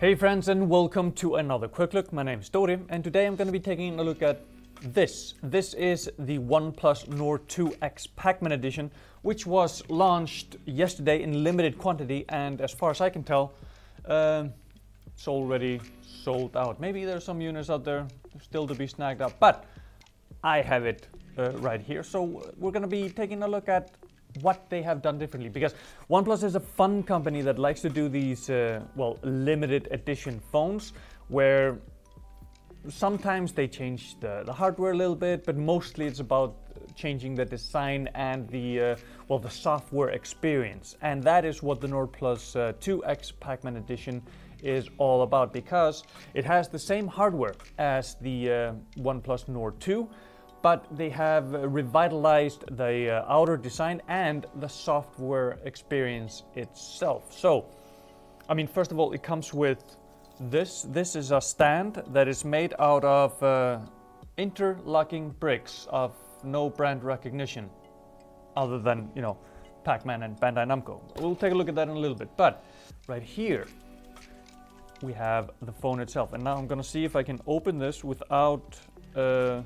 Hey friends and welcome to another quick look. My name is Dori and today I'm going to be taking a look at this. This is the OnePlus Nord 2X Pac-Man edition which was launched yesterday in limited quantity and as far as I can tell um, it's already sold out. Maybe there's some units out there still to be snagged up but I have it uh, right here. So we're going to be taking a look at what they have done differently. Because OnePlus is a fun company that likes to do these uh, well limited edition phones where sometimes they change the, the hardware a little bit but mostly it's about changing the design and the uh, well the software experience. And that is what the Nord Plus uh, 2X Pac-Man edition is all about because it has the same hardware as the uh, OnePlus Nord 2 but they have revitalized the uh, outer design and the software experience itself. So, I mean, first of all, it comes with this. This is a stand that is made out of uh, interlocking bricks of no brand recognition, other than you know, Pac-Man and Bandai Namco. We'll take a look at that in a little bit. But right here, we have the phone itself, and now I'm gonna see if I can open this without. Uh,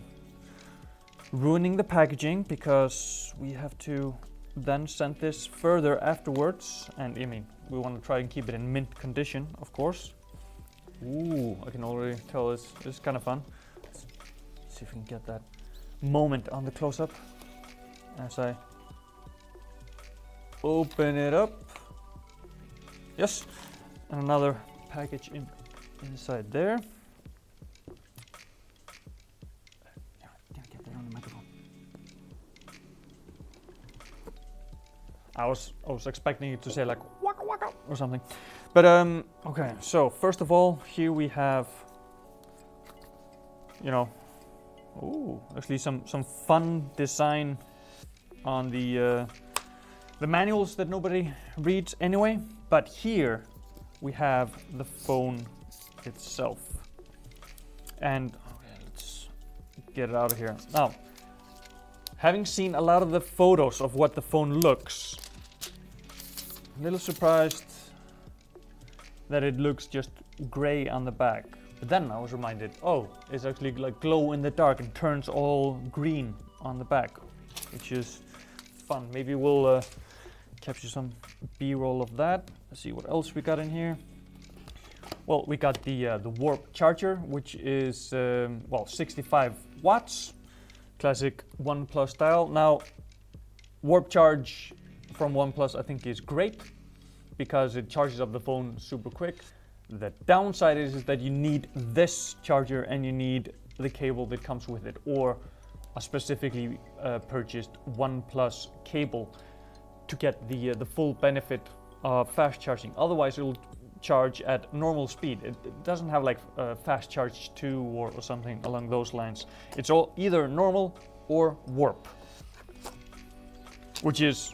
ruining the packaging because we have to then send this further afterwards. And I mean we want to try and keep it in mint condition of course. Ooh I can already tell this, this is kind of fun. Let's see if we can get that moment on the close-up as I open it up. Yes and another package in, inside there I was I was expecting it to say like waka waka or something. But um okay, so first of all, here we have you know ooh, actually some some fun design on the uh, the manuals that nobody reads anyway, but here we have the phone itself. And okay, let's get it out of here. Now, having seen a lot of the photos of what the phone looks, a little surprised that it looks just gray on the back. But then I was reminded, oh, it's actually like glow in the dark and turns all green on the back, which is fun. Maybe we'll uh, capture some B-roll of that. Let's see what else we got in here. Well, we got the uh, the warp charger, which is um, well 65 watts, classic OnePlus style. Now, warp charge from OnePlus I think is great because it charges up the phone super quick. The downside is, is that you need this charger and you need the cable that comes with it or a specifically uh, purchased OnePlus cable to get the, uh, the full benefit of fast charging. Otherwise it'll charge at normal speed. It, it doesn't have like uh, fast charge 2 or, or something along those lines. It's all either normal or warp, which is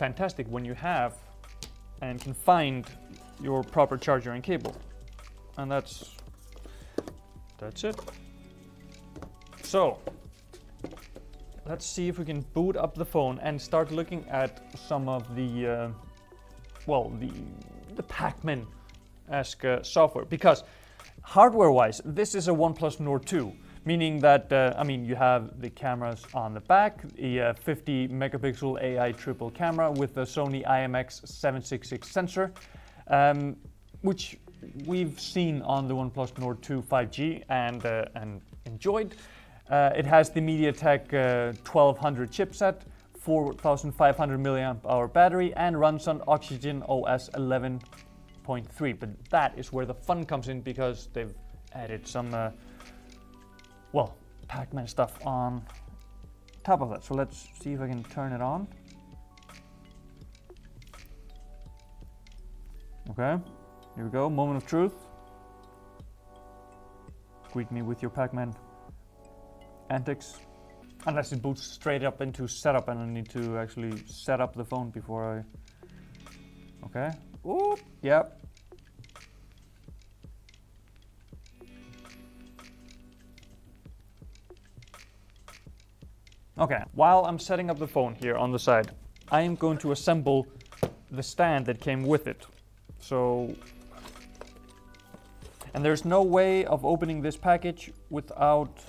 fantastic when you have and can find your proper charger and cable. And that's that's it. So let's see if we can boot up the phone and start looking at some of the uh, well the the Pac-Man-esque uh, software because hardware-wise this is a OnePlus Nord 2 meaning that uh, I mean you have the cameras on the back, the uh, 50 megapixel AI triple camera with the Sony IMX766 sensor, um, which we've seen on the OnePlus Nord 2 5G and uh, and enjoyed. Uh, it has the MediaTek 1200 uh, chipset. 4500 milliamp hour battery and runs on Oxygen OS 11.3 but that is where the fun comes in because they've added some uh, well, Pac-Man stuff on top of that. So let's see if I can turn it on. Okay, here we go, moment of truth. Greet me with your Pac-Man antics. Unless it boots straight up into setup and I need to actually set up the phone before I... Okay, Ooh, yep, Okay, while I'm setting up the phone here on the side, I am going to assemble the stand that came with it. So And there's no way of opening this package without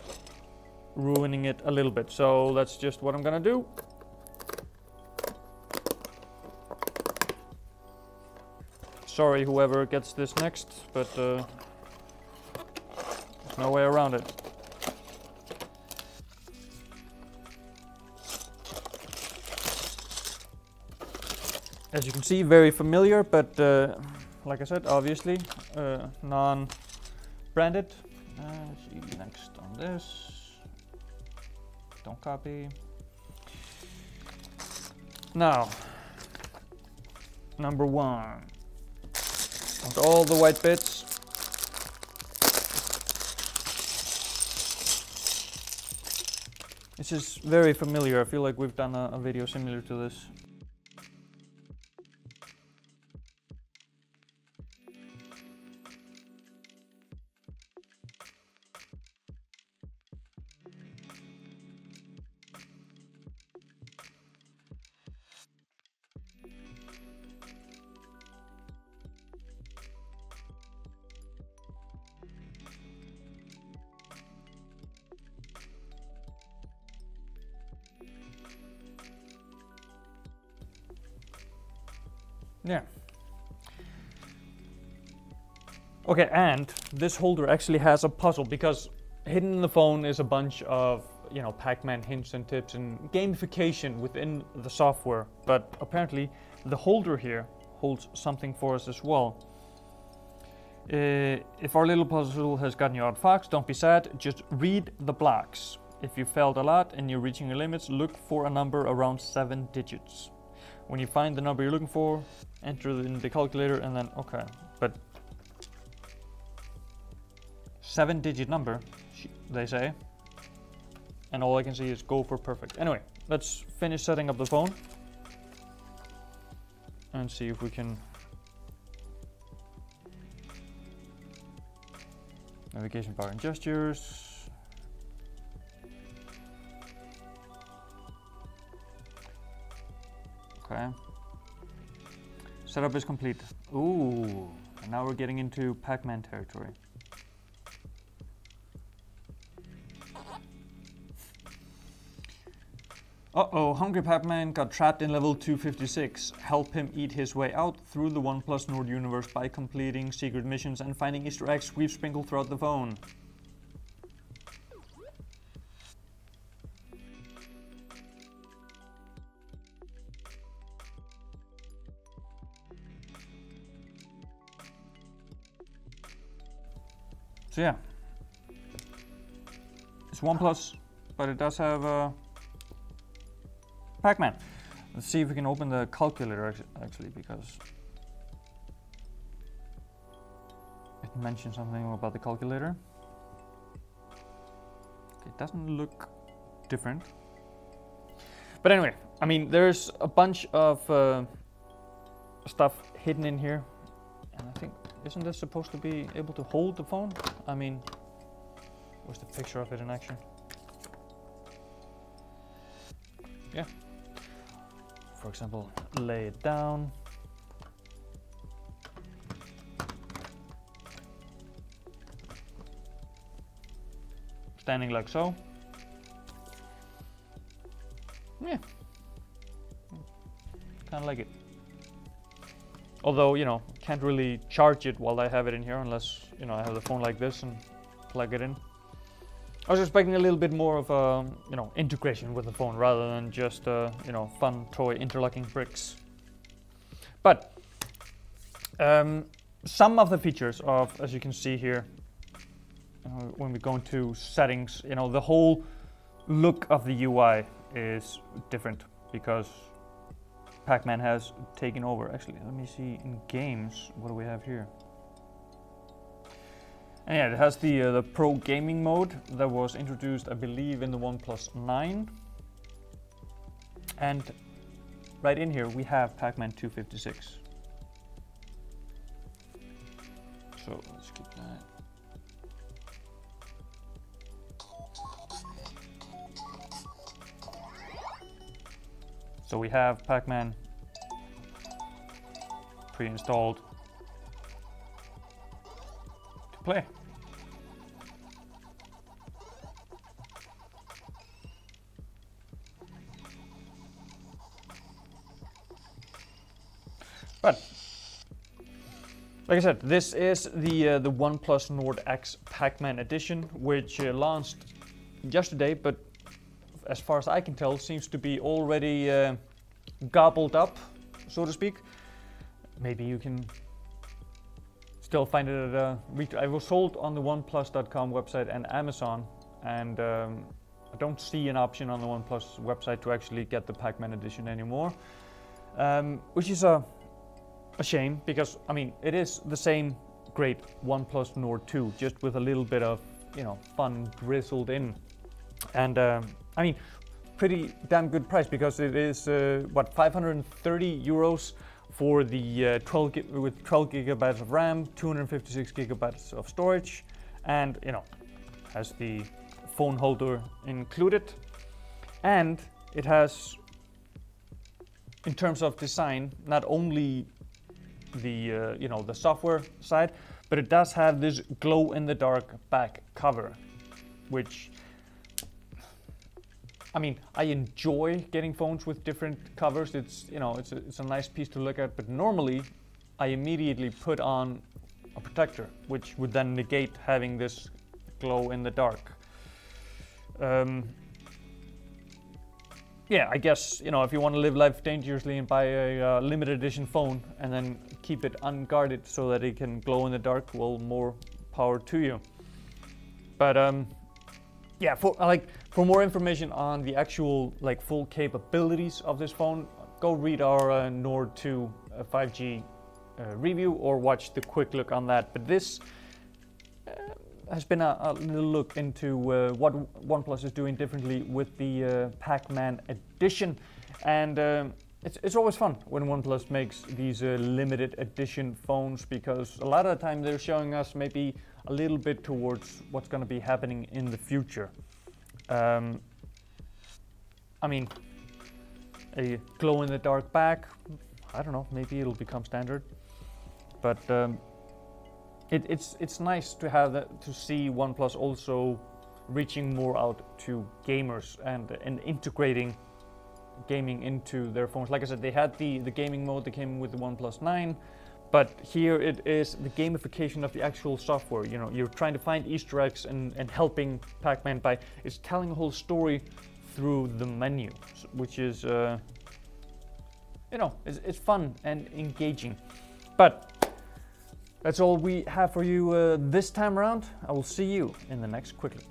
ruining it a little bit. So that's just what I'm gonna do. Sorry whoever gets this next, but uh, there's no way around it. As you can see, very familiar, but uh, like I said, obviously uh, non-branded. Uh, let's see next on this. Don't copy. Now, number one. Want all the white bits. This is very familiar. I feel like we've done a, a video similar to this. Yeah. Okay, and this holder actually has a puzzle because hidden in the phone is a bunch of, you know, Pac-Man hints and tips and gamification within the software. But apparently the holder here holds something for us as well. Uh, if our little puzzle has gotten you out of fox, don't be sad, just read the blocks. If you failed a lot and you're reaching your limits, look for a number around seven digits. When you find the number you're looking for, enter it in the calculator and then, okay, but seven digit number, they say. And all I can see is go for perfect. Anyway, let's finish setting up the phone and see if we can navigation bar and gestures Okay. Setup is complete. Ooh, and now we're getting into Pac-Man territory. Uh-oh, Hungry Pac-Man got trapped in level 256. Help him eat his way out through the OnePlus Nord universe by completing secret missions and finding Easter eggs we've sprinkled throughout the phone. So yeah, it's OnePlus, but it does have uh, Pac-Man. Let's see if we can open the calculator actually, because it mentioned something about the calculator. It doesn't look different. But anyway, I mean, there's a bunch of uh, stuff hidden in here, and I think isn't this supposed to be able to hold the phone? I mean, where's the picture of it in action? Yeah. For example, lay it down. Standing like so. Yeah. Kind of like it. Although, you know, can't really charge it while I have it in here unless, you know, I have the phone like this and plug it in. I was expecting a little bit more of a, you know, integration with the phone rather than just, uh, you know, fun toy interlocking bricks. But um, some of the features of, as you can see here, uh, when we go into settings, you know, the whole look of the UI is different because Pac-Man has taken over. Actually, let me see in games, what do we have here? And yeah, it has the, uh, the Pro Gaming mode that was introduced, I believe, in the OnePlus 9. And right in here, we have Pac-Man 256. So let's keep that. So we have Pac-Man pre-installed to play. But like I said, this is the uh, the OnePlus Nord X Pac-Man edition, which uh, launched yesterday, but as far as I can tell, seems to be already uh, gobbled up, so to speak. Maybe you can still find it at a retail. It was sold on the OnePlus.com website and Amazon, and um, I don't see an option on the OnePlus website to actually get the Pac-Man edition anymore, um, which is a a shame because I mean it is the same great OnePlus Nord 2, just with a little bit of you know fun drizzled in, and um, I mean pretty damn good price because it is uh, what 530 euros for the uh, 12 gi- with 12 gigabytes of RAM, 256 gigabytes of storage, and you know has the phone holder included, and it has in terms of design not only the uh, you know the software side, but it does have this glow in the dark back cover, which I mean I enjoy getting phones with different covers. It's you know it's a, it's a nice piece to look at, but normally I immediately put on a protector, which would then negate having this glow in the dark. Um, yeah, I guess you know if you want to live life dangerously and buy a uh, limited edition phone and then keep it unguarded so that it can glow in the dark, well, more power to you. But um, yeah, for like for more information on the actual like full capabilities of this phone, go read our uh, Nord 2 uh, 5G uh, review or watch the quick look on that. But this uh, has been a, a little look into uh, what OnePlus is doing differently with the uh, Pac-Man edition, and it's, it's always fun when OnePlus makes these uh, limited edition phones because a lot of the time they're showing us maybe a little bit towards what's going to be happening in the future. Um, I mean, a glow-in-the-dark back. I don't know. Maybe it'll become standard, but. Um, it, it's it's nice to have that to see OnePlus also reaching more out to gamers and and integrating gaming into their phones. Like I said, they had the the gaming mode that came with the OnePlus 9, but here it is the gamification of the actual software. You know, you're trying to find Easter eggs and and helping Pac-Man by it's telling a whole story through the menu, which is uh, you know it's, it's fun and engaging, but. That's all we have for you uh, this time around. I will see you in the next quick look.